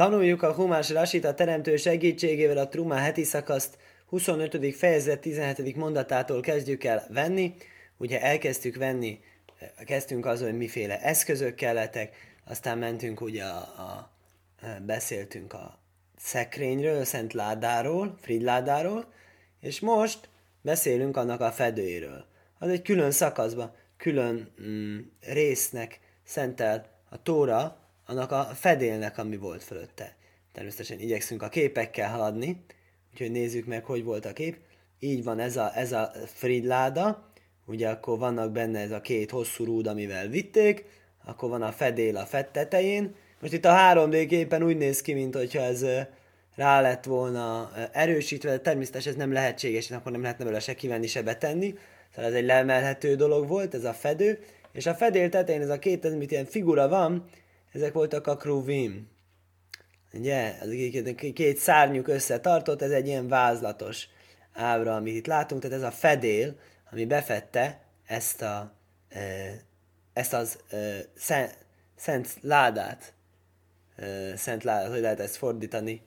Tanuljuk a Humás Rasit a teremtő segítségével a Trumá heti szakaszt 25. fejezet 17. mondatától kezdjük el venni. Ugye elkezdtük venni, kezdtünk azon, hogy miféle eszközök kellettek, aztán mentünk ugye a, a, beszéltünk a szekrényről, a szent ládáról, fridládáról, és most beszélünk annak a fedőjéről. Az egy külön szakaszban, külön mm, résznek szentelt a tóra, annak a fedélnek, ami volt fölötte. Természetesen igyekszünk a képekkel haladni, úgyhogy nézzük meg, hogy volt a kép. Így van ez a, ez a fridláda, ugye akkor vannak benne ez a két hosszú rúd, amivel vitték, akkor van a fedél a fed tetején. Most itt a 3D képen úgy néz ki, mint hogyha ez rá lett volna erősítve, de természetesen ez nem lehetséges, akkor nem lehetne belőle se kivenni, se betenni. Szóval ez egy lemelhető dolog volt, ez a fedő, és a fedél tetején ez a két, ez mit ilyen figura van, ezek voltak a kruvim. Ugye, az két, szárnyuk összetartott, ez egy ilyen vázlatos ábra, amit itt látunk, tehát ez a fedél, ami befette ezt a ezt az szent, szent ládát, szent ládát, hogy lehet ezt fordítani,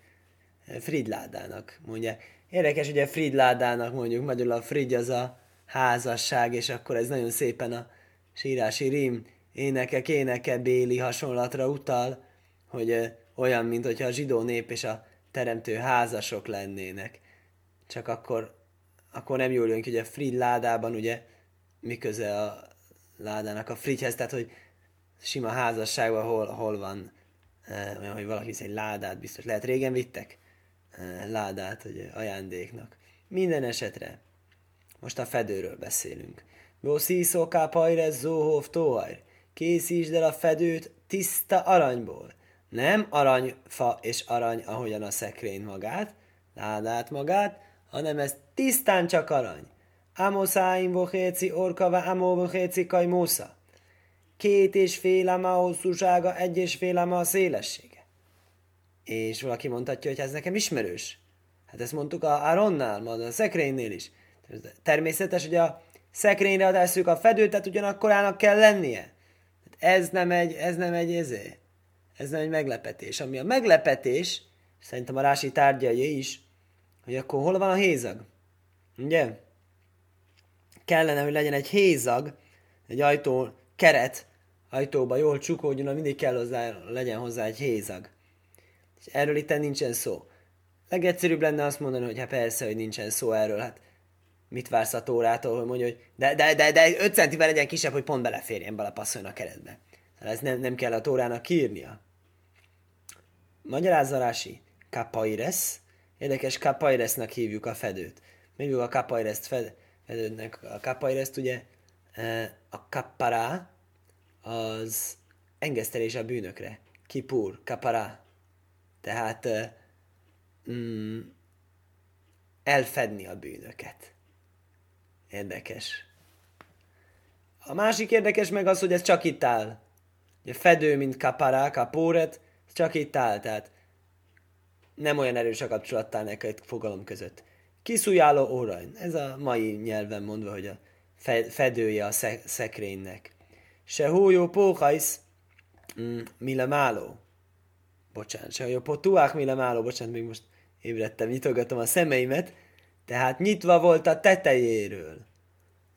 Fridládának mondja. Érdekes, ugye Fridládának mondjuk magyarul a Frid az a házasság, és akkor ez nagyon szépen a sírási rím énekek, éneke béli hasonlatra utal, hogy olyan, mint hogyha a zsidó nép és a teremtő házasok lennének. Csak akkor, akkor nem jól jön ki, hogy a Frid ládában ugye miköze a ládának a Fridhez, tehát hogy sima házasságban hol, hol van olyan, hogy valaki egy ládát biztos. Lehet régen vittek ládát, hogy ajándéknak. Minden esetre most a fedőről beszélünk. Bosszíszóká pajrez zóhov tóajr. Készítsd el a fedőt tiszta aranyból. Nem aranyfa és arany, ahogyan a szekrény magát, ládát magát, hanem ez tisztán csak arany. Amoszáim vohéci orkava amó vohéci kajmósza. Két és fél ama a hosszúsága, egy és fél ama a szélessége. És valaki mondhatja, hogy ez nekem ismerős. Hát ezt mondtuk a Aronnál, a szekrénynél is. Természetes, hogy a szekrényre adásszuk a fedőt, tehát ugyanakkorának kell lennie. Ez nem egy, ez nem egy ezé. Ez nem egy meglepetés. Ami a meglepetés, szerintem a rási tárgyai is, hogy akkor hol van a hézag? Ugye? Kellene, hogy legyen egy hézag, egy ajtó keret, ajtóba jól csukódjon, mindig kell hozzá, legyen hozzá egy hézag. És erről itt nincsen szó. Legegyszerűbb lenne azt mondani, hogy hát persze, hogy nincsen szó erről, hát mit vársz a tórától, hogy mondja, hogy de, de, de, de 5 centivel legyen kisebb, hogy pont beleférjen, belepasszoljon a keretbe. Ez nem, nem kell a tórának kiírnia. Magyarázzarási. Kapaires. Érdekes, kapairesnak hívjuk a fedőt. Hívjuk a kapaires fed, fedőnek. A kapaires ugye e, a kappara az engesztelés a bűnökre. Kipur, kapara. Tehát e, mm, elfedni a bűnöket. Érdekes. A másik érdekes meg az, hogy ez csak itt áll. Ugye fedő, mint kapara, kapóret, csak itt áll, tehát nem olyan erős a kapcsolattál neked fogalom között. Kiszújáló órajn, ez a mai nyelven mondva, hogy a fedője a szekrénynek. Se hójó póhajsz, mm, máló. Bocsánat, se hójó potuák mile máló, bocsánat, még most ébredtem, nyitogatom a szemeimet. Tehát nyitva volt a tetejéről.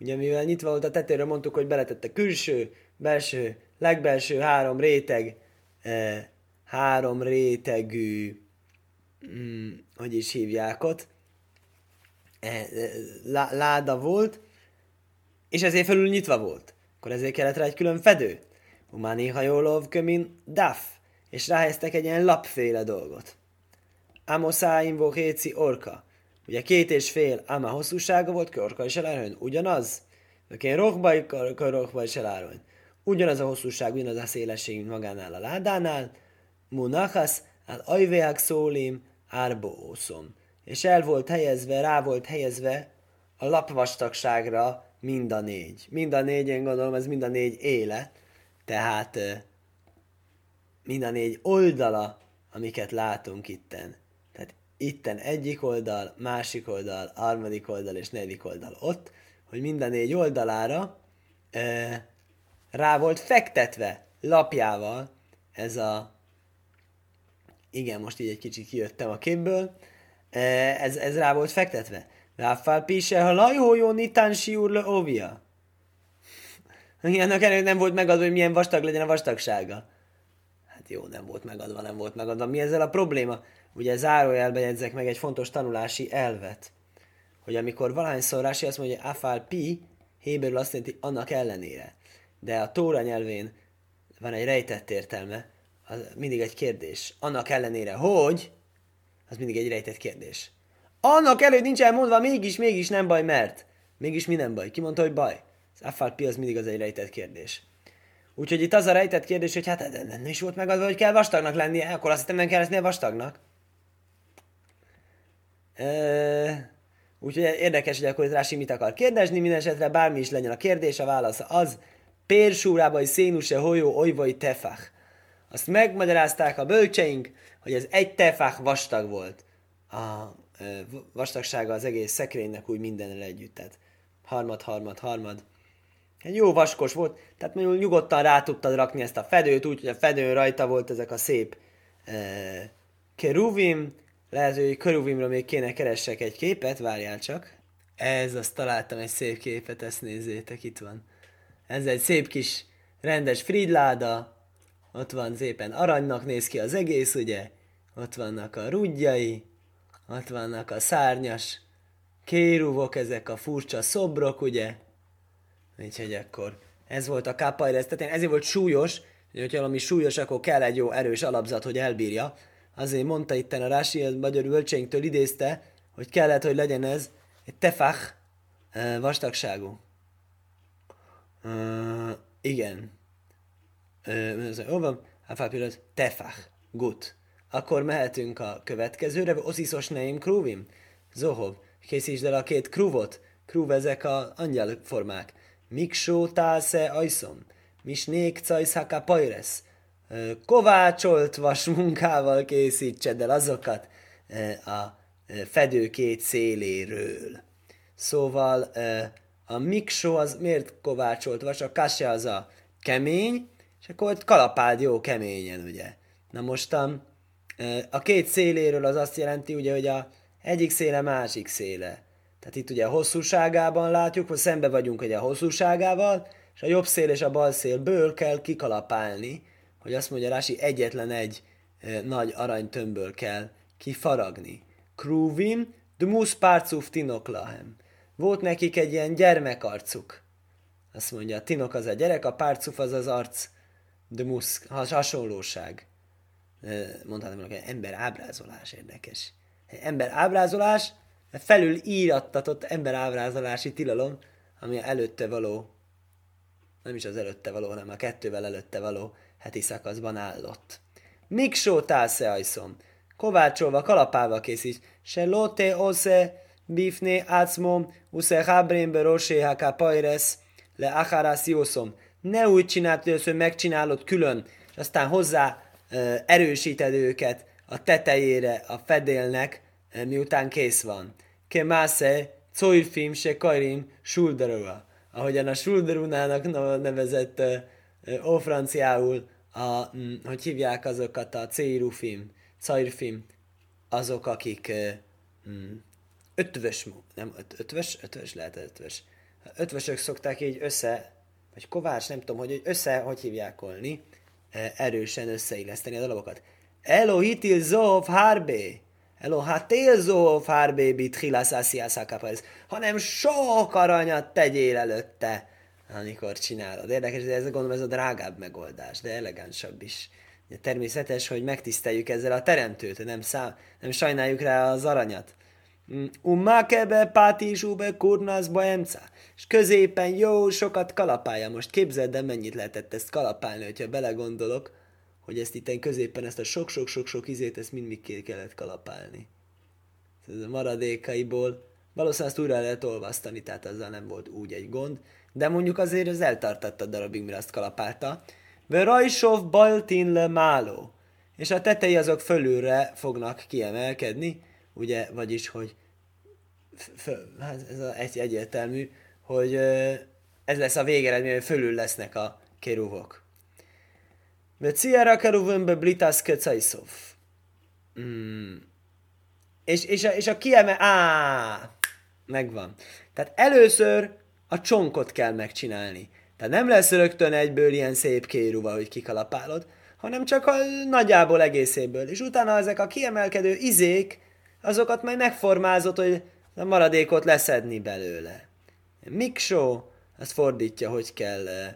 Ugye mivel nyitva volt a tetejéről, mondtuk, hogy beletette külső, belső, legbelső három réteg, eh, három rétegű, mm, hogy is hívják ott, eh, lá, láda volt, és ezért felül nyitva volt. Akkor ezért kellett rá egy külön fedő. Umáni hajólov kömin daf, és ráhelyeztek egy ilyen lapféle dolgot. Amoszáim vohéci orka. Ugye két és fél áma hosszúsága volt, körka és elárony. Ugyanaz? De én rohbaj, rohbaj és elárony. Ugyanaz a hosszúság, ugyanaz a szélesség, mint magánál a ládánál. Munachas, al ajveák szólim, árbóoszom. És el volt helyezve, rá volt helyezve a lapvastagságra mind a négy. Mind a négy, én gondolom, ez mind a négy éle. Tehát mind a négy oldala, amiket látunk itten. Itten egyik oldal, másik oldal, harmadik oldal és negyedik oldal ott, hogy mind a négy oldalára e, rá volt fektetve lapjával ez a igen, most így egy kicsit kijöttem a képből, ez, ez rá volt fektetve. Ráfál pise, ha lajhójó nitán siúr le óvia. Ennek elég nem volt megadva, hogy milyen vastag legyen a vastagsága. Hát jó, nem volt megadva, nem volt megadva. Mi ezzel a probléma? Ugye zárójelbe jegyzek meg egy fontos tanulási elvet. Hogy amikor valahányszor Rási azt mondja, afál pi, héberül azt jelenti annak ellenére. De a Tóra nyelvén van egy rejtett értelme, az mindig egy kérdés. Annak ellenére, hogy, az mindig egy rejtett kérdés. Annak előtt nincs elmondva, mégis, mégis nem baj, mert. Mégis mi nem baj? Ki mondta, hogy baj? Az afálpi az mindig az egy rejtett kérdés. Úgyhogy itt az a rejtett kérdés, hogy hát nem is volt megadva, hogy kell vastagnak lennie, akkor azt hittem nem kell lennie vastagnak. E- úgyhogy érdekes, hogy akkor itt Rási mit akar kérdezni, minden esetre bármi is legyen a kérdés, a válasz az, pérsúrábai szénuse holyó olyvai tefach. Azt megmagyarázták a bölcseink, hogy ez egy tefach vastag volt. A vastagsága az egész szekrénynek úgy mindenre együtt. Tehát harmad, harmad, harmad. Egy jó vaskos volt, tehát mondjuk nyugodtan rá tudtad rakni ezt a fedőt, úgy, hogy a fedőn rajta volt ezek a szép e, keruvim. Lehet, hogy keruvimra még kéne keressek egy képet, várjál csak. Ez, azt találtam egy szép képet, ezt nézzétek, itt van. Ez egy szép kis rendes fridláda, ott van szépen aranynak néz ki az egész, ugye? Ott vannak a rudjai, ott vannak a szárnyas kéruvok, ezek a furcsa szobrok, ugye? Úgyhogy akkor ez volt a kápajresz, tehát ezért volt súlyos, hogy hogyha valami súlyos, akkor kell egy jó erős alapzat, hogy elbírja. Azért mondta itt a Rási, a magyar bölcseinktől idézte, hogy kellett, hogy legyen ez egy tefach vastagságú. Uh, igen. Hol van? Tefach. Gut. Akkor mehetünk a következőre. Osziszos neim krúvim. Zohov. Készítsd el a két krúvot. Krúv ezek a angyal formák. Miksó tásze ajszom. Misnék cajsz haka pajresz. Kovácsolt vas munkával készítsed el azokat a fedő két széléről. Szóval a miksó az miért kovácsolt vas, a kase az a kemény, és akkor ott kalapáld jó keményen, ugye. Na most a, a két széléről az azt jelenti, ugye, hogy a egyik széle másik széle. Tehát itt ugye a hosszúságában látjuk, hogy szembe vagyunk ugye a hosszúságával, és a jobb szél és a bal szélből kell kikalapálni, hogy azt mondja Rási, egyetlen egy e, nagy aranytömbből kell kifaragni. Kruvim, dmus párcuf tinoklahem. Volt nekik egy ilyen gyermekarcuk. Azt mondja, a tinok az a gyerek, a párcuf az az arc, de musz, hasonlóság. Mondhatom, hogy ember ábrázolás érdekes. Ember ábrázolás, felül írattatott ember ábrázolási tilalom, ami előtte való, nem is az előtte való, hanem a kettővel előtte való heti szakaszban állott. Mik sótálsz-e ajszom? Kovácsolva, kalapálva készít. Se lote osze bifne acmom, usze habrénbe rosé haka pajresz, le acharász jószom. Ne úgy csináld, hogy megcsinálod külön, és aztán hozzá erősíted őket a tetejére, a fedélnek, miután kész van. Ke másze, coirfim se kairim sulderova. Ahogyan a sulderunának nevezett ó franciául, a, mm, hogy hívják azokat a ceirufim, cairfim, azok, akik mm, ötvös, nem ötvös, ötvös lehet ötvös. Ötvösök szokták így össze, vagy kovács, nem tudom, hogy össze, hogy hívják olni, erősen összeilleszteni a darabokat. Elo hitil zov harbe, elo hatél zov harbe bit hilászásziászákápáz, hanem sok aranyat tegyél előtte, amikor csinálod. Érdekes, de ez gondolom ez a drágább megoldás, de elegánsabb is. Természetes, hogy megtiszteljük ezzel a teremtőt, nem, szám, nem sajnáljuk rá az aranyat. Umakebe pátisúbe kurnászba emca. És középen jó sokat kalapálja. Most képzeld el, mennyit lehetett ezt kalapálni, hogyha belegondolok, hogy ezt itt középen, ezt a sok-sok-sok-sok izét, ezt mind még kellett kalapálni. Ez a maradékaiból valószínűleg ezt újra lehet olvasztani, tehát azzal nem volt úgy egy gond, de mondjuk azért ez eltartatta a darabig, mire azt kalapálta. Rajsov baltin le máló. És a tetei azok fölülre fognak kiemelkedni, ugye, vagyis, hogy hát ez a, egy egyértelmű, hogy ez lesz a végeredmény, hogy fölül lesznek a keruvok. Ciara keruvimbe blitász kecaiszov. Mm. És, és, a, és a kieme... Á, megvan. Tehát először a csonkot kell megcsinálni. Tehát nem lesz rögtön egyből ilyen szép kéruva, hogy kikalapálod, hanem csak a nagyjából egészéből. És utána ezek a kiemelkedő izék, azokat majd megformázott, hogy a maradékot leszedni belőle. Miksó, azt fordítja, hogy kell eh,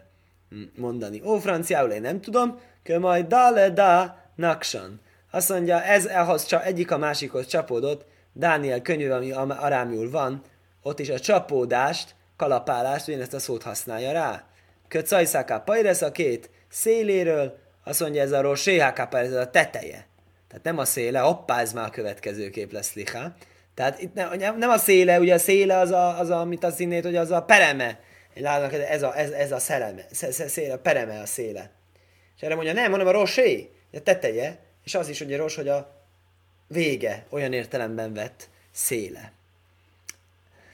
mondani. Ó, franciául én nem tudom, que majd da le da naksan. Azt mondja, ez ahhoz csak egyik a másikhoz csapódott, Dániel könyv, ami arámiul van, ott is a csapódást, kalapálást, ugyanezt a szót használja rá. Köcajszáká pajresz a két széléről, azt mondja, ez a roséháká ez a teteje. Tehát nem a széle, hoppá, ez már a következő kép lesz liha. Tehát itt nem, nem a széle, ugye a széle az, a, az a, amit azt innét, hogy az a pereme. Látnak, ez a, ez, ez a szereme, széle, pereme a széle. És erre mondja, nem, hanem a rosé, a teteje, és az is ugye ros, hogy a vége, olyan értelemben vett széle.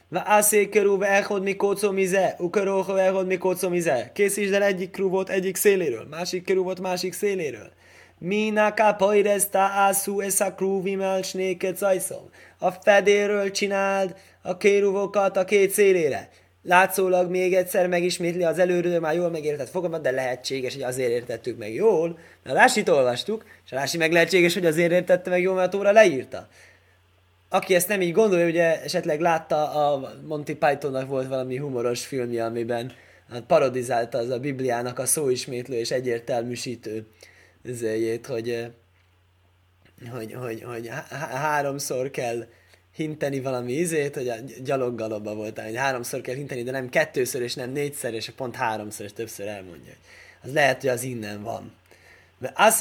Vászé kerú elhod mi kócomize, ukaróha elhod mi kócomize. Készítsd el egyik krúvot egyik széléről, másik kerúvot másik széléről. Minaka pajrezta ászú esa krúvimel snéket zajszom. A fedéről csináld a kéruvokat a két szélére. Látszólag még egyszer megismétli az előről, már jól megértett fogalmat, de lehetséges, hogy azért értettük meg jól, mert a Rásit olvastuk, és a Rási meg lehetséges, hogy azért értette meg jól, mert a Tóra leírta. Aki ezt nem így gondolja, ugye esetleg látta, a Monty Pythonnak volt valami humoros filmje, amiben hát parodizálta az a Bibliának a szóismétlő és egyértelműsítő zéjét, hogy, hogy, hogy, hogy háromszor kell hinteni valami izét, hogy a gyaloggalobba voltál, hogy háromszor kell hinteni, de nem kettőször, és nem négyszer, és pont háromszor, és többször elmondja. Az lehet, hogy az innen van. Mert azt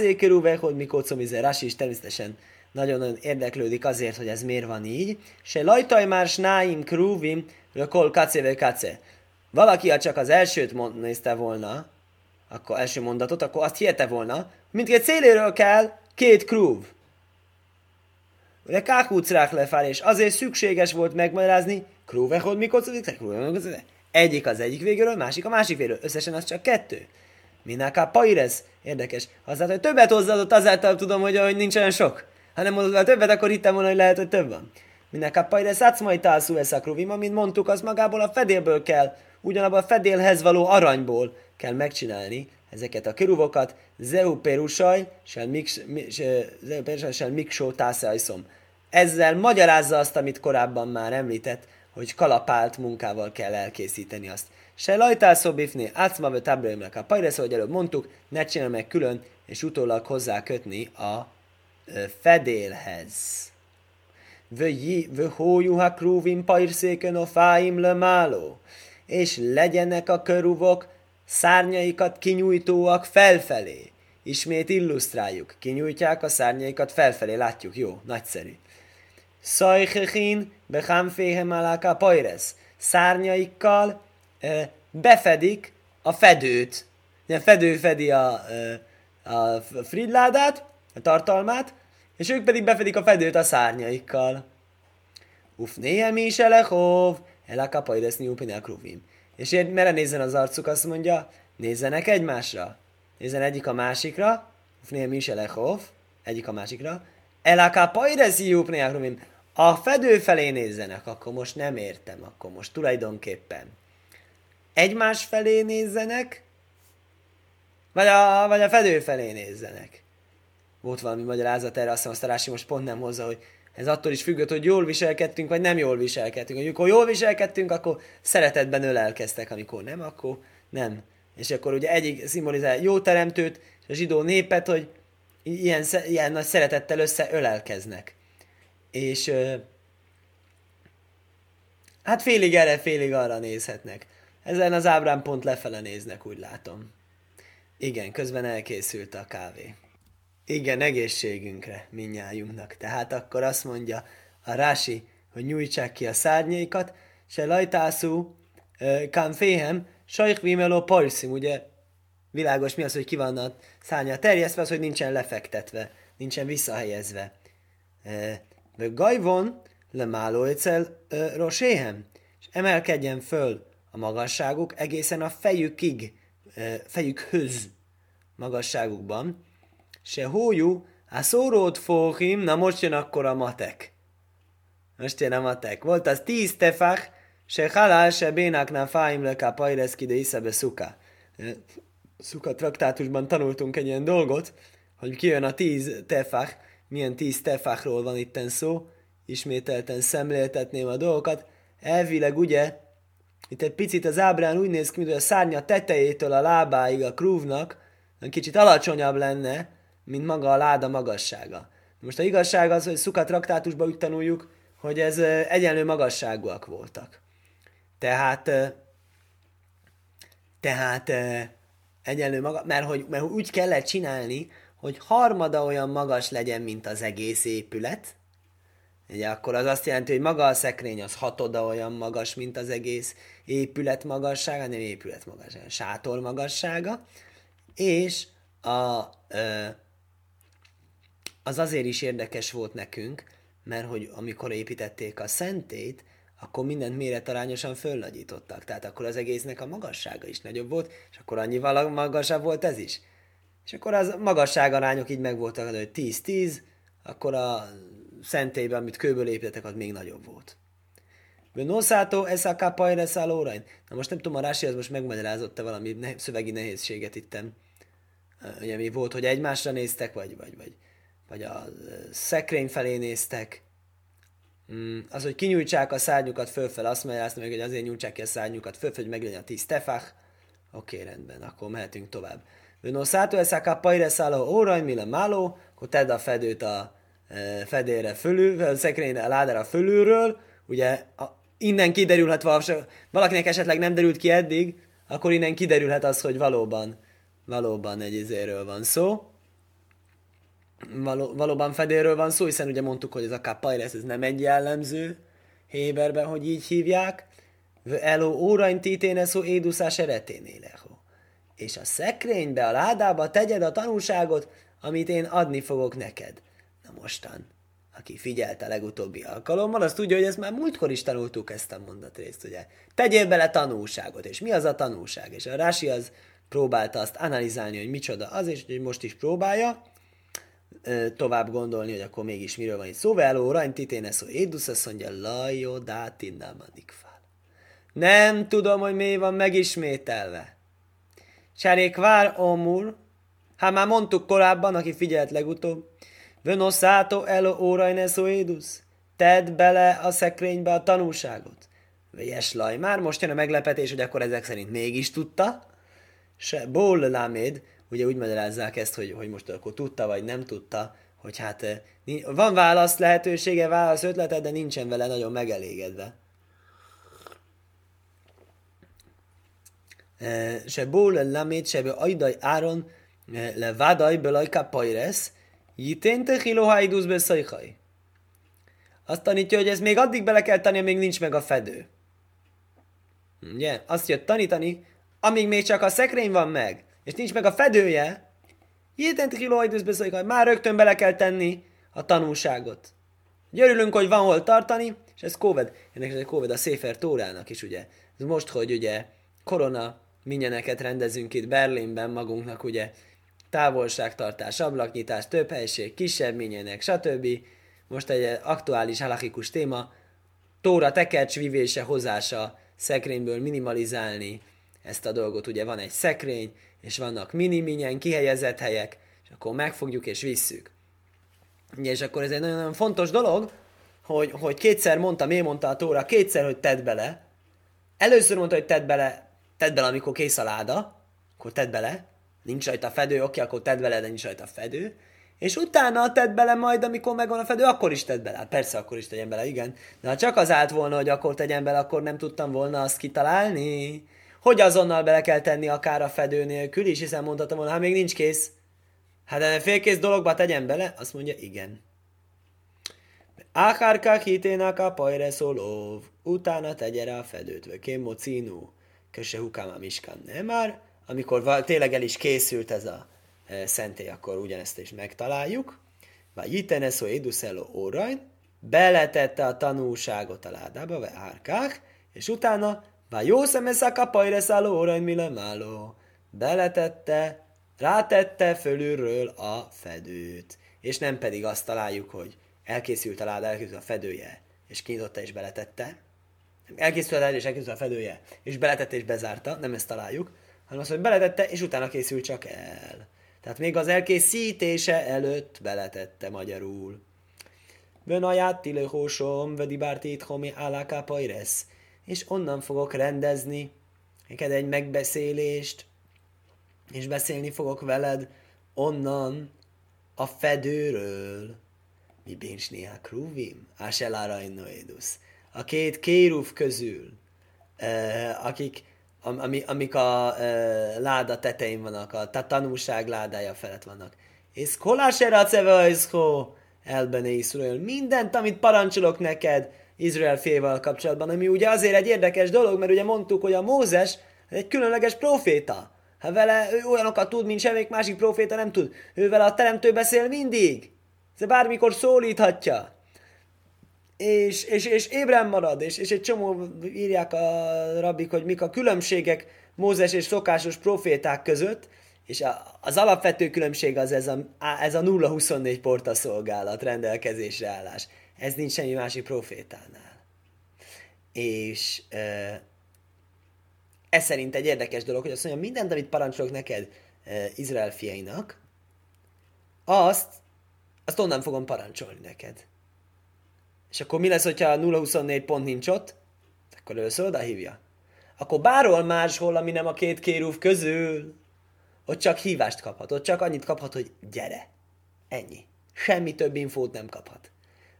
hogy mikor comizer, is természetesen nagyon-nagyon érdeklődik azért, hogy ez miért van így. Se lajtaj már snáim krúvim, kol kace kace. Valaki, ha csak az elsőt mond, nézte volna, akkor első mondatot, akkor azt hitte volna, mindkét széléről kell két krúv. Ugye kákúcrák lefár, és azért szükséges volt megmagyarázni, krúvehod mikor Egyik az egyik végéről, másik a másik végéről. Összesen az csak kettő. Mináká pairez. Érdekes. Aztán, hogy többet hozzáadott, azáltal tudom, hogy, hogy nincs olyan sok. Nem mondod többet, akkor hittem volna, hogy lehet, hogy több van. Mináká pairez átszmai tálszú eszakruvima, mint mondtuk, az magából a fedélből kell, ugyanabban a fedélhez való aranyból kell megcsinálni ezeket a keruvokat. Zeu perusaj, sel miksó tászajszom. Ezzel magyarázza azt, amit korábban már említett, hogy kalapált munkával kell elkészíteni azt. Se lajtál szobifni, átszma ve táblaimnak a pajresz, ahogy előbb mondtuk, ne csinálj meg külön, és utólag hozzá kötni a fedélhez. Vö hójuha krúvim pajrszéken a fáim lemáló, és legyenek a körúvok szárnyaikat kinyújtóak felfelé. Ismét illusztráljuk. Kinyújtják a szárnyaikat felfelé. Látjuk, jó, nagyszerű. Szajchechin behámféhem aláka pajresz. Szárnyaikkal e, befedik a fedőt. A fedő fedi a, e, a fridládát, a tartalmát, és ők pedig befedik a fedőt a szárnyaikkal. Uf, néhem is elehov, elaka pajresz niupinel kruvim. És én merre nézzen az arcuk, azt mondja, nézzenek egymásra. Nézzen egyik a másikra, Ufnél is elechov, egyik a másikra, Elaká pajrezi júpnéakrumim, a fedő felé nézzenek, akkor most nem értem, akkor most tulajdonképpen. Egymás felé nézzenek, vagy a, vagy a fedő felé nézzenek. Volt valami magyarázat erre, azt hiszem, azt most pont nem hozza, hogy ez attól is függött, hogy jól viselkedtünk, vagy nem jól viselkedtünk. Amikor jól viselkedtünk, akkor szeretetben ölelkeztek, amikor nem, akkor nem. És akkor ugye egyik szimbolizál jó teremtőt, és a zsidó népet, hogy ilyen, ilyen nagy szeretettel összeölelkeznek. És hát félig erre, félig arra nézhetnek. Ezen az ábrán pont lefele néznek, úgy látom. Igen, közben elkészült a kávé. Igen, egészségünkre, minnyájunknak. Tehát akkor azt mondja a Rási, hogy nyújtsák ki a szárnyaikat, se lajtászú, kám féhem, sajk vimeló pajszim, ugye világos mi az, hogy ki van a szárnya terjesztve, az, hogy nincsen lefektetve, nincsen visszahelyezve. Gajvon, lemáló egyszer roséhem, és emelkedjen föl a magasságuk egészen a fejükig, fejükhöz magasságukban, se hójú, A szórót fóhim, na most jön akkor a matek. Most jön a matek. Volt az tíz tefach, se halál, se bénáknál fáim le ká pajreszki, de iszebe szuka. Szuka traktátusban tanultunk egy ilyen dolgot, hogy kijön a tíz tefach, milyen tíz tefachról van itten szó, ismételten szemléltetném a dolgokat. Elvileg ugye, itt egy picit az ábrán úgy néz ki, mint hogy a szárnya tetejétől a lábáig a krúvnak kicsit alacsonyabb lenne, mint maga a láda magassága. Most a igazság az, hogy szuka traktátusban úgy tanuljuk, hogy ez egyenlő magasságúak voltak. Tehát, tehát egyenlő maga, mert, hogy, mert úgy kellett csinálni, hogy harmada olyan magas legyen, mint az egész épület, Ugye akkor az azt jelenti, hogy maga a szekrény az hatoda olyan magas, mint az egész épület magassága, nem épület magassága, sátor magassága, és a, az azért is érdekes volt nekünk, mert hogy amikor építették a szentét, akkor mindent méretarányosan fölnagyítottak. Tehát akkor az egésznek a magassága is nagyobb volt, és akkor annyival magasabb volt ez is. És akkor az magasságarányok így megvoltak, hogy 10-10, akkor a szentélyben, amit kőből építettek, az még nagyobb volt. Noszátó, ez a kapajra szállórain. Na most nem tudom, a Rási az most megmagyarázott-e valami ne- szövegi nehézséget itten. Ugye mi volt, hogy egymásra néztek, vagy, vagy, vagy, vagy a szekrény felé néztek. Mm, az, hogy kinyújtsák a szárnyukat fölfel, azt magyarázta meg, hogy azért nyújtsák ki a szárnyukat fölfel, hogy meglegyen a tíz tefach. Oké, rendben, akkor mehetünk tovább. No szálló, ez a kapajra szálló órain, mi máló, akkor tedd a fedőt a e, fedére fölül, a szekrényre, a ládára fölülről, ugye a, innen kiderülhet valakinek esetleg nem derült ki eddig, akkor innen kiderülhet az, hogy valóban, valóban egy izéről van szó. Való, valóban fedéről van szó, hiszen ugye mondtuk, hogy ez a kapajresz, ez nem egy jellemző Héberben, hogy így hívják. Eló órain titéne szó éduszás ereténéleho. És a szekrénybe, a ládába tegyed a tanulságot, amit én adni fogok neked. Na mostan, aki figyelt a legutóbbi alkalommal, az tudja, hogy ezt már múltkor is tanultuk ezt a mondatrészt, ugye? Tegyél bele tanulságot, és mi az a tanulság? És a Rási az próbálta azt analizálni, hogy micsoda az, és hogy most is próbálja tovább gondolni, hogy akkor mégis miről van itt szó. Veló, rajn titéne szó édusz, azt mondja, lajó, dátinnámanik fel. Nem tudom, hogy mi van megismételve. Cserék vár omul, hát már mondtuk korábban, aki figyelt legutóbb, Vönoszátó elo órajne édusz. Tedd bele a szekrénybe a tanulságot. Véjes laj, már most jön a meglepetés, hogy akkor ezek szerint mégis tudta. Se ból láméd, ugye úgy magyarázzák ezt, hogy, hogy most akkor tudta vagy nem tudta, hogy hát eh, van válasz lehetősége, válasz ötlete, de nincsen vele nagyon megelégedve. Eh, se ból láméd, se ajdaj áron eh, le vádaj belajka pajresz, jiténte hilohaidusz beszajhaj. Azt tanítja, hogy ez még addig bele kell tenni, amíg nincs meg a fedő. Ugye? Azt jött tanítani, amíg még csak a szekrény van meg, és nincs meg a fedője, már rögtön bele kell tenni a tanulságot. Örülünk, hogy van hol tartani, és ez Kóved, ennek ez Kóved a Széfer Tórának is, ugye. Ez most, hogy ugye korona minyeneket rendezünk itt Berlinben magunknak, ugye távolságtartás, ablaknyitás, több helység, kisebb minyenek, stb. Most egy aktuális halakikus téma, Tóra tekercs vivése hozása szekrényből minimalizálni ezt a dolgot. Ugye van egy szekrény, és vannak mini-minyen kihelyezett helyek, és akkor megfogjuk és visszük. Ugye, és akkor ez egy nagyon-nagyon fontos dolog, hogy, hogy kétszer mondta, miért mondta a Tóra, kétszer, hogy tedd bele. Először mondta, hogy tedd bele, tedd bele, amikor kész a láda, akkor tedd bele. Nincs rajta fedő, oké, akkor tedd bele, de nincs rajta fedő. És utána tedd bele majd, amikor megvan a fedő, akkor is tedd bele. Hát persze, akkor is tegyen bele, igen. De ha csak az állt volna, hogy akkor tegyen bele, akkor nem tudtam volna azt kitalálni hogy azonnal bele kell tenni akár a fedő nélkül is, hiszen mondhatom volna, ha még nincs kész. Hát de félkész dologba tegyen bele? Azt mondja, igen. Áhárka hiténak a pajre szólóv, utána tegye rá a fedőt, vagy kémo cínú, köse hukáma miskán. Nem már, amikor tényleg el is készült ez a e, szentély, akkor ugyanezt is megtaláljuk. Vagy itten szó éduszelló órajn, beletette a tanulságot a ládába, vagy árkák, és utána Vajószem ez a kapajre szálló órain milemáló. Beletette, rátette fölülről a fedőt. és nem pedig azt találjuk, hogy elkészült a láda, elkészült a fedője, és kinyitotta és beletette. Elkészült a láda, és elkészült a fedője, és beletette és bezárta, nem ezt találjuk, hanem azt, hogy beletette, és utána készült csak el. Tehát még az elkészítése előtt beletette magyarul. Benaját tilehósom, vedi bártét homi áláká pajresz. És onnan fogok rendezni neked egy megbeszélést, és beszélni fogok veled onnan a fedőről. Mi béncs néha krúvim? Áselárajnoédusz. A két kéruf közül, akik ami, amik a láda tetején vannak, a, tanúság ládája felett vannak. És kolásera cevajszko, elbene Iszrael. Mindent, amit parancsolok neked, Izrael félvel kapcsolatban, ami ugye azért egy érdekes dolog, mert ugye mondtuk, hogy a Mózes egy különleges proféta. Ha vele ő olyanokat tud, mint semmelyik másik proféta nem tud. Ő vele a teremtő beszél mindig. Ez bármikor szólíthatja és, és, és ébren marad, és, és egy csomó írják a rabik, hogy mik a különbségek Mózes és szokásos proféták között, és a, az alapvető különbség az ez a, ez a 0-24 porta szolgálat, rendelkezésre állás. Ez nincs semmi másik profétánál. És e, ez szerint egy érdekes dolog, hogy azt mondja, mindent, amit parancsolok neked e, Izrael fiainak, azt, azt onnan fogom parancsolni neked. És akkor mi lesz, hogyha a 0-24 pont nincs ott? Akkor először oda hívja. Akkor bárhol máshol, ami nem a két kérúf közül, ott csak hívást kaphat, ott csak annyit kaphat, hogy gyere. Ennyi. Semmi több infót nem kaphat.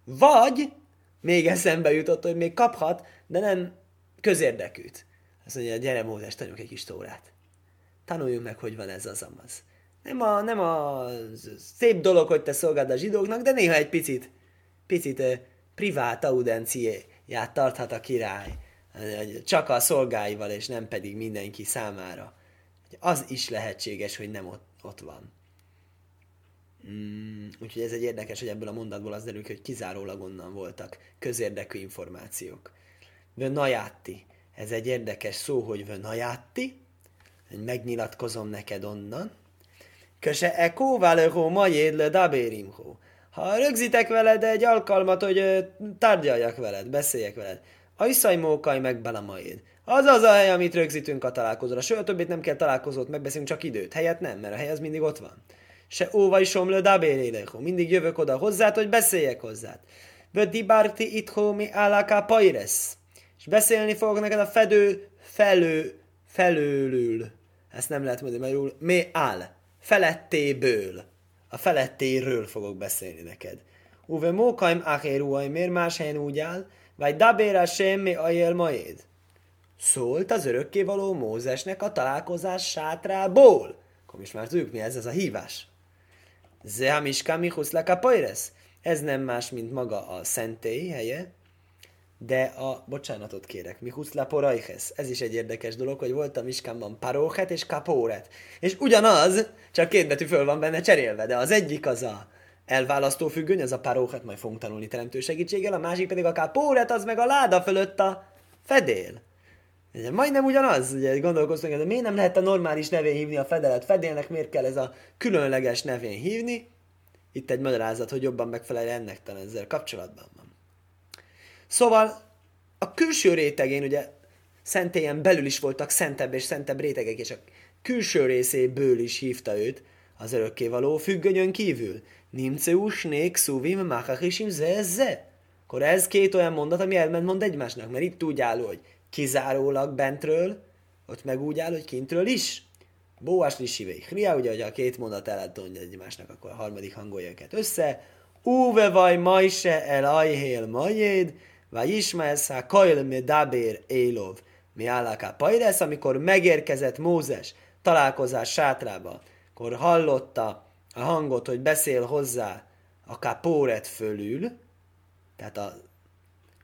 Vagy még eszembe jutott, hogy még kaphat, de nem közérdekűt. Azt mondja, gyere Mózes, tanuljuk egy kis tórát. Tanuljunk meg, hogy van ez az amaz. Nem a, nem a szép dolog, hogy te szolgáld a zsidóknak, de néha egy picit, picit eh, privát audenciáját tarthat a király, csak a szolgáival, és nem pedig mindenki számára. Az is lehetséges, hogy nem ott, ott van. Mm, úgyhogy ez egy érdekes, hogy ebből a mondatból az derül hogy kizárólag onnan voltak közérdekű információk. Vönajátti. Ez egy érdekes szó, hogy vönajátti. Megnyilatkozom neked onnan. Köse e kóválőhó majéd le dabérimhó. Ha rögzitek veled egy alkalmat, hogy tárgyaljak veled, beszéljek veled, Ajszaj mókaj meg belamaid. Az az a hely, amit rögzítünk a találkozóra. Soha többet nem kell találkozót megbeszélünk, csak időt. Helyet nem, mert a hely az mindig ott van. Se óvaj somlő dabéréleho. Mindig jövök oda hozzád, hogy beszéljek hozzád. Vödi bárti itthó mi állaká pajresz. És beszélni fogok neked a fedő felő, felőlül. Ezt nem lehet mondani, mert mi áll. Felettéből a felettéről fogok beszélni neked. Uve mókaim achéruaj, miért más helyen úgy áll, vagy dabéra semmi ajél majéd. Szólt az örökkévaló Mózesnek a találkozás sátrából. Akkor is már tudjuk, mi ez, ez a hívás. Zehamiska michusz lekapajresz. Ez nem más, mint maga a szentély helye, de a, bocsánatot kérek, mi huszlaporajhez. Ez is egy érdekes dolog, hogy volt a miskámban paróhet és kapóret. És ugyanaz, csak két betű föl van benne cserélve, de az egyik az a elválasztó függöny, az a paróhet, majd fogunk tanulni teremtő segítséggel, a másik pedig a kapóret, az meg a láda fölött a fedél. Ugye, majdnem ugyanaz, ugye gondolkoztunk, de miért nem lehet a normális nevén hívni a fedelet fedélnek, miért kell ez a különleges nevén hívni? Itt egy magyarázat, hogy jobban megfelel ennek talán ezzel kapcsolatban van. Szóval a külső rétegén ugye szentélyen belül is voltak szentebb és szentebb rétegek, és a külső részéből is hívta őt az örökkévaló függönyön kívül. Nimceus nék szuvim machachisim ze Akkor ez két olyan mondat, ami elment mond egymásnak, mert itt úgy áll, hogy kizárólag bentről, ott meg úgy áll, hogy kintről is. Bóás lisivé. Hria, ugye, hogy a két mondat ellent egymásnak, akkor a harmadik hangolja őket össze. Uve vaj majse el ajhél majéd, Vajismaesza Kail Medaber Élov mi állaká pajresz, amikor megérkezett Mózes találkozás sátrába, akkor hallotta a hangot, hogy beszél hozzá a kapóret fölül, tehát a,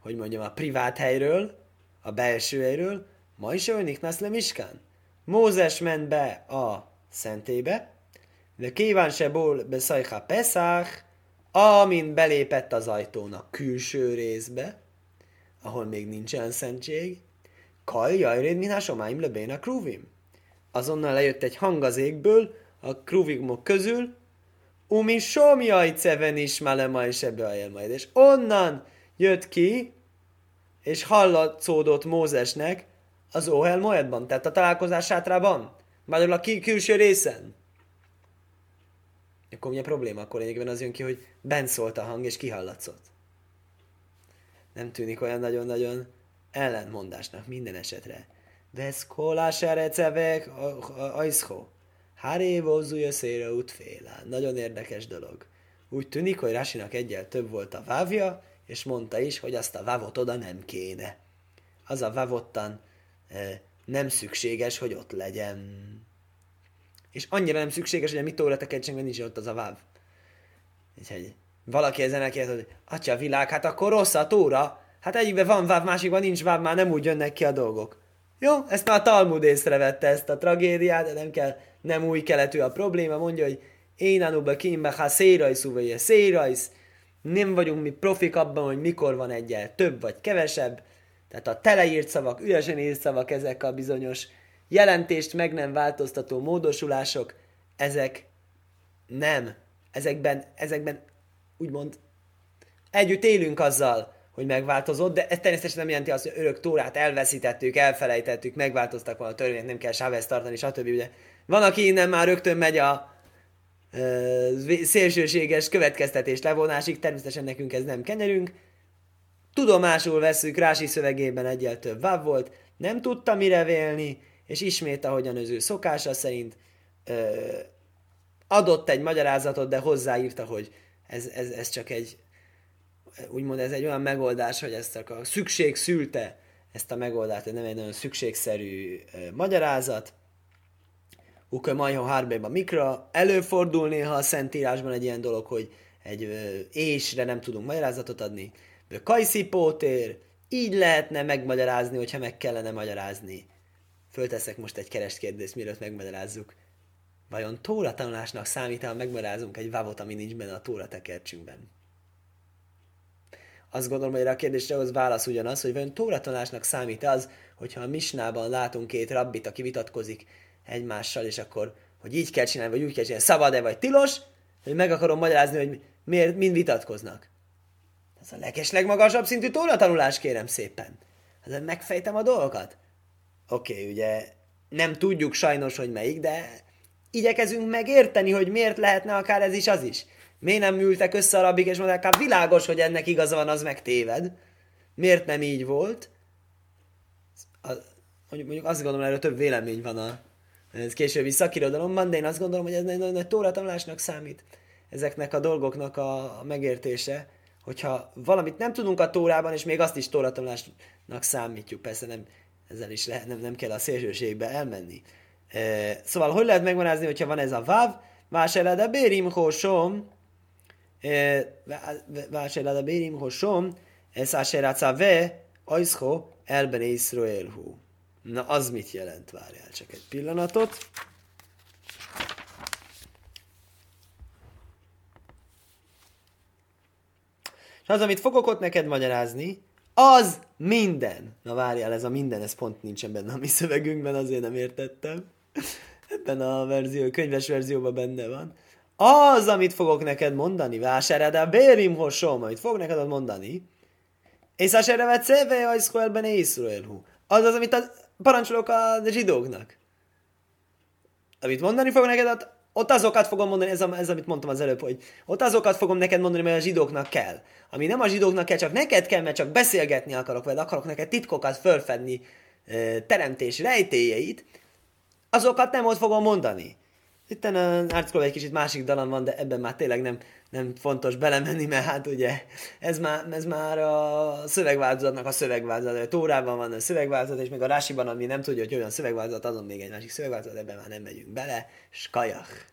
hogy mondjam, a privát helyről, a belső helyről, ma is önik le miskán. Mózes ment be a szentébe, de kíván se ból beszajha Pesach, amint belépett az ajtón a külső részbe, ahol még nincsen szentség, Kaj jajréd minás somáim lebén a krúvim. Azonnal lejött egy hang az égből, a krúvimok közül, Umi somjaj ceven is malema és ebbe a majd. És onnan jött ki, és hallatszódott Mózesnek az Ohel Moedban, tehát a találkozás sátrában, magyarul a külső részen. Akkor mi a probléma? Akkor lényegében az jön ki, hogy bent szólt a hang, és kihallatszott. Nem tűnik olyan nagyon-nagyon ellentmondásnak minden esetre. Vesz kolás erecevek, ajszó. Hárévózúja szére útféle. Nagyon érdekes dolog. Úgy tűnik, hogy Rasinak egyel több volt a vávja, és mondta is, hogy azt a vávot oda nem kéne. Az a vávottan e, nem szükséges, hogy ott legyen. És annyira nem szükséges, hogy a mi tóra tekertségben nincs ott az a váv. Úgyhogy valaki ezen elkérdez, hogy atya világ, hát akkor rossz a tóra. Hát egyikben van váv, másikban nincs váv, már nem úgy jönnek ki a dolgok. Jó, ezt már a Talmud észrevette, ezt a tragédiát, de nem kell, nem új keletű a probléma, mondja, hogy én anuba kimbe, ha szérajsz, uvaje szérajsz, nem vagyunk mi profik abban, hogy mikor van egyel több vagy kevesebb, tehát a teleírt szavak, üresen írt szavak, ezek a bizonyos jelentést meg nem változtató módosulások, ezek nem, ezekben, ezekben úgymond együtt élünk azzal, hogy megváltozott, de ez természetesen nem jelenti azt, hogy örök tórát elveszítettük, elfelejtettük, megváltoztak volna a törvényt, nem kell sávez tartani, stb. Ugye van, aki innen már rögtön megy a szélsőséges következtetés levonásig, természetesen nekünk ez nem kenyerünk. Tudomásul veszük, Rási szövegében egyel több váv volt, nem tudta mire vélni, és ismét, ahogyan az ő szokása szerint ö, adott egy magyarázatot, de hozzáírta, hogy ez, ez, ez csak egy úgymond ez egy olyan megoldás, hogy ezt a szükség szülte ezt a megoldást, nem egy nagyon szükségszerű uh, magyarázat. Uka majha hárbéba mikra. Előfordul néha a Szentírásban egy ilyen dolog, hogy egy ésre nem tudunk magyarázatot adni. De kajszi pótér, így lehetne megmagyarázni, hogyha meg kellene magyarázni. Fölteszek most egy keres kérdést, mielőtt megmagyarázzuk. Vajon tóra tanulásnak számít, ha megmagyarázunk egy vávot, ami nincs benne a tóra tekercsünkben? azt gondolom, hogy a kérdésre az válasz ugyanaz, hogy vajon tóratanásnak számít az, hogyha a misnában látunk két rabbit, aki vitatkozik egymással, és akkor, hogy így kell csinálni, vagy úgy kell csinálni, szabad-e, vagy tilos, hogy meg akarom magyarázni, hogy miért, mind vitatkoznak. Ez a leges legmagasabb szintű tóratanulás, kérem szépen. Hát megfejtem a dolgokat. Oké, okay, ugye nem tudjuk sajnos, hogy melyik, de igyekezünk megérteni, hogy miért lehetne akár ez is az is. Miért nem ültek össze a rabik, és mondták, hát világos, hogy ennek igaza van, az meg téved. Miért nem így volt? mondjuk, mondjuk azt gondolom, erről több vélemény van a ez későbbi szakirodalomban, de én azt gondolom, hogy ez egy nagyon nagy tóratanulásnak számít ezeknek a dolgoknak a megértése, hogyha valamit nem tudunk a tórában, és még azt is tóratanulásnak számítjuk, persze nem, ezzel is lehet, nem, nem kell a szélsőségbe elmenni. E, szóval hogy lehet megmagyarázni, hogyha van ez a váv, vásárlad a bérim hosom, e, vásárlad a bérim hosom, ez a ve, ajszho, elben Izrael hú. Na, az mit jelent? Várjál csak egy pillanatot. És az, amit fogok ott neked magyarázni, az minden. Na várjál, ez a minden, ez pont nincsen benne a mi szövegünkben, azért nem értettem. Ebben a verzió, könyves verzióban benne van az, amit fogok neked mondani, vásárád a bérim hosom, amit fog neked mondani, és a serevet szeve a iszkoelben észruelhu. Az az, amit parancsolok a zsidóknak. Amit mondani fog neked, ott azokat fogom mondani, ez, a, ez amit mondtam az előbb, hogy ott azokat fogom neked mondani, mert a zsidóknak kell. Ami nem a zsidóknak kell, csak neked kell, mert csak beszélgetni akarok veled, akarok neked titkokat fölfedni, teremtés rejtélyeit, azokat nem ott fogom mondani. Itt a Arcról egy kicsit másik dalam van, de ebben már tényleg nem, nem fontos belemenni, mert hát ugye ez már, ez már a szövegváltozatnak a szövegváltozat. A Tórában van a szövegváltozat, és még a Rásiban, ami nem tudja, hogy olyan szövegváltozat, azon még egy másik szövegváltozat, ebben már nem megyünk bele. Skajach!